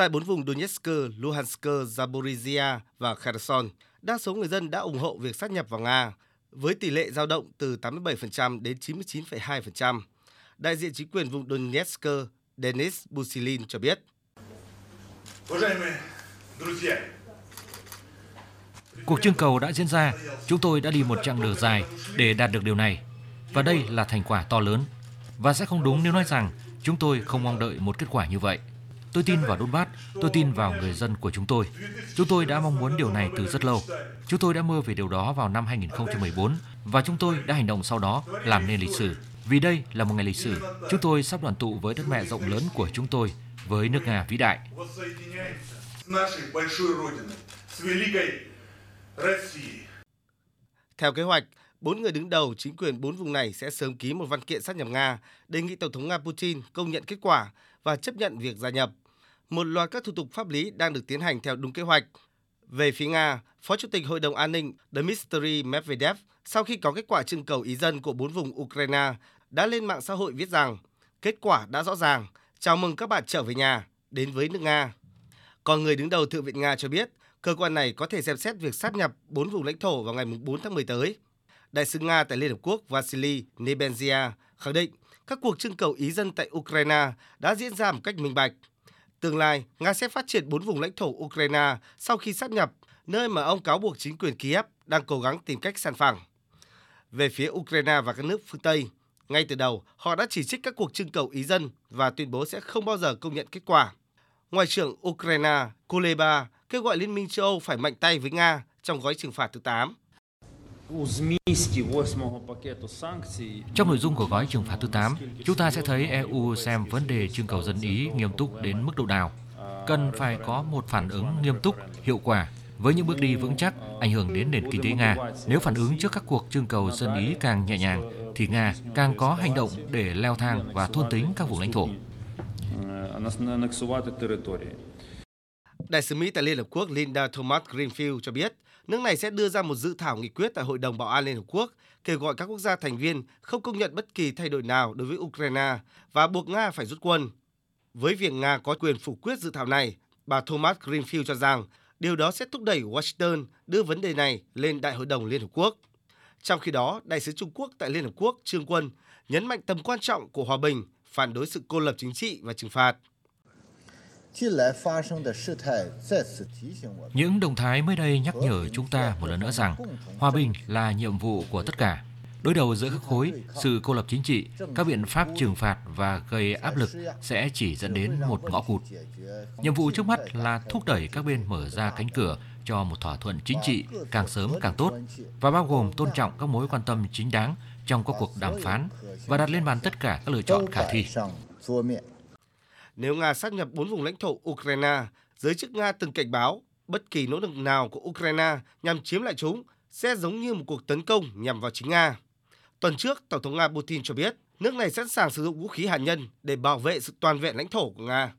Tại bốn vùng Donetsk, Luhansk, Zaporizhia và Kherson, đa số người dân đã ủng hộ việc sát nhập vào Nga, với tỷ lệ dao động từ 87% đến 99,2%. Đại diện chính quyền vùng Donetsk, Denis Busilin cho biết. Cuộc trưng cầu đã diễn ra, chúng tôi đã đi một chặng đường dài để đạt được điều này. Và đây là thành quả to lớn. Và sẽ không đúng nếu nói rằng chúng tôi không mong đợi một kết quả như vậy. Tôi tin vào Donbass, tôi tin vào người dân của chúng tôi. Chúng tôi đã mong muốn điều này từ rất lâu. Chúng tôi đã mơ về điều đó vào năm 2014 và chúng tôi đã hành động sau đó làm nên lịch sử. Vì đây là một ngày lịch sử, chúng tôi sắp đoàn tụ với đất mẹ rộng lớn của chúng tôi, với nước Nga vĩ đại. Theo kế hoạch, bốn người đứng đầu chính quyền bốn vùng này sẽ sớm ký một văn kiện sát nhập Nga, đề nghị Tổng thống Nga Putin công nhận kết quả và chấp nhận việc gia nhập. Một loạt các thủ tục pháp lý đang được tiến hành theo đúng kế hoạch. Về phía Nga, Phó Chủ tịch Hội đồng An ninh Dmitry Medvedev sau khi có kết quả trưng cầu ý dân của bốn vùng Ukraine đã lên mạng xã hội viết rằng kết quả đã rõ ràng, chào mừng các bạn trở về nhà, đến với nước Nga. Còn người đứng đầu Thượng viện Nga cho biết cơ quan này có thể xem xét việc sát nhập bốn vùng lãnh thổ vào ngày 4 tháng 10 tới. Đại sứ Nga tại Liên Hợp Quốc Vasily Nebenzia khẳng định các cuộc trưng cầu ý dân tại Ukraine đã diễn ra một cách minh bạch. Tương lai, Nga sẽ phát triển bốn vùng lãnh thổ Ukraine sau khi sát nhập, nơi mà ông cáo buộc chính quyền Kiev đang cố gắng tìm cách sàn phẳng. Về phía Ukraine và các nước phương Tây, ngay từ đầu, họ đã chỉ trích các cuộc trưng cầu ý dân và tuyên bố sẽ không bao giờ công nhận kết quả. Ngoại trưởng Ukraine Kuleba kêu gọi Liên minh châu Âu phải mạnh tay với Nga trong gói trừng phạt thứ 8. Trong nội dung của gói trừng phạt thứ 8, chúng ta sẽ thấy EU xem vấn đề trưng cầu dân Ý nghiêm túc đến mức độ nào. Cần phải có một phản ứng nghiêm túc, hiệu quả với những bước đi vững chắc ảnh hưởng đến nền kinh tế Nga. Nếu phản ứng trước các cuộc trưng cầu dân Ý càng nhẹ nhàng, thì Nga càng có hành động để leo thang và thôn tính các vùng lãnh thổ. Đại sứ Mỹ tại Liên Hợp Quốc Linda Thomas Greenfield cho biết, nước này sẽ đưa ra một dự thảo nghị quyết tại Hội đồng Bảo an Liên Hợp Quốc kêu gọi các quốc gia thành viên không công nhận bất kỳ thay đổi nào đối với Ukraine và buộc Nga phải rút quân. Với việc Nga có quyền phủ quyết dự thảo này, bà Thomas Greenfield cho rằng điều đó sẽ thúc đẩy Washington đưa vấn đề này lên Đại hội đồng Liên Hợp Quốc. Trong khi đó, Đại sứ Trung Quốc tại Liên Hợp Quốc Trương Quân nhấn mạnh tầm quan trọng của hòa bình, phản đối sự cô lập chính trị và trừng phạt. Những động thái mới đây nhắc nhở chúng ta một lần nữa rằng hòa bình là nhiệm vụ của tất cả. Đối đầu giữa các khối, sự cô lập chính trị, các biện pháp trừng phạt và gây áp lực sẽ chỉ dẫn đến một ngõ cụt. Nhiệm vụ trước mắt là thúc đẩy các bên mở ra cánh cửa cho một thỏa thuận chính trị càng sớm càng tốt và bao gồm tôn trọng các mối quan tâm chính đáng trong các cuộc đàm phán và đặt lên bàn tất cả các lựa chọn khả thi. Nếu Nga sát nhập bốn vùng lãnh thổ Ukraine, giới chức Nga từng cảnh báo bất kỳ nỗ lực nào của Ukraine nhằm chiếm lại chúng sẽ giống như một cuộc tấn công nhằm vào chính Nga. Tuần trước, Tổng thống Nga Putin cho biết nước này sẵn sàng sử dụng vũ khí hạt nhân để bảo vệ sự toàn vẹn lãnh thổ của Nga.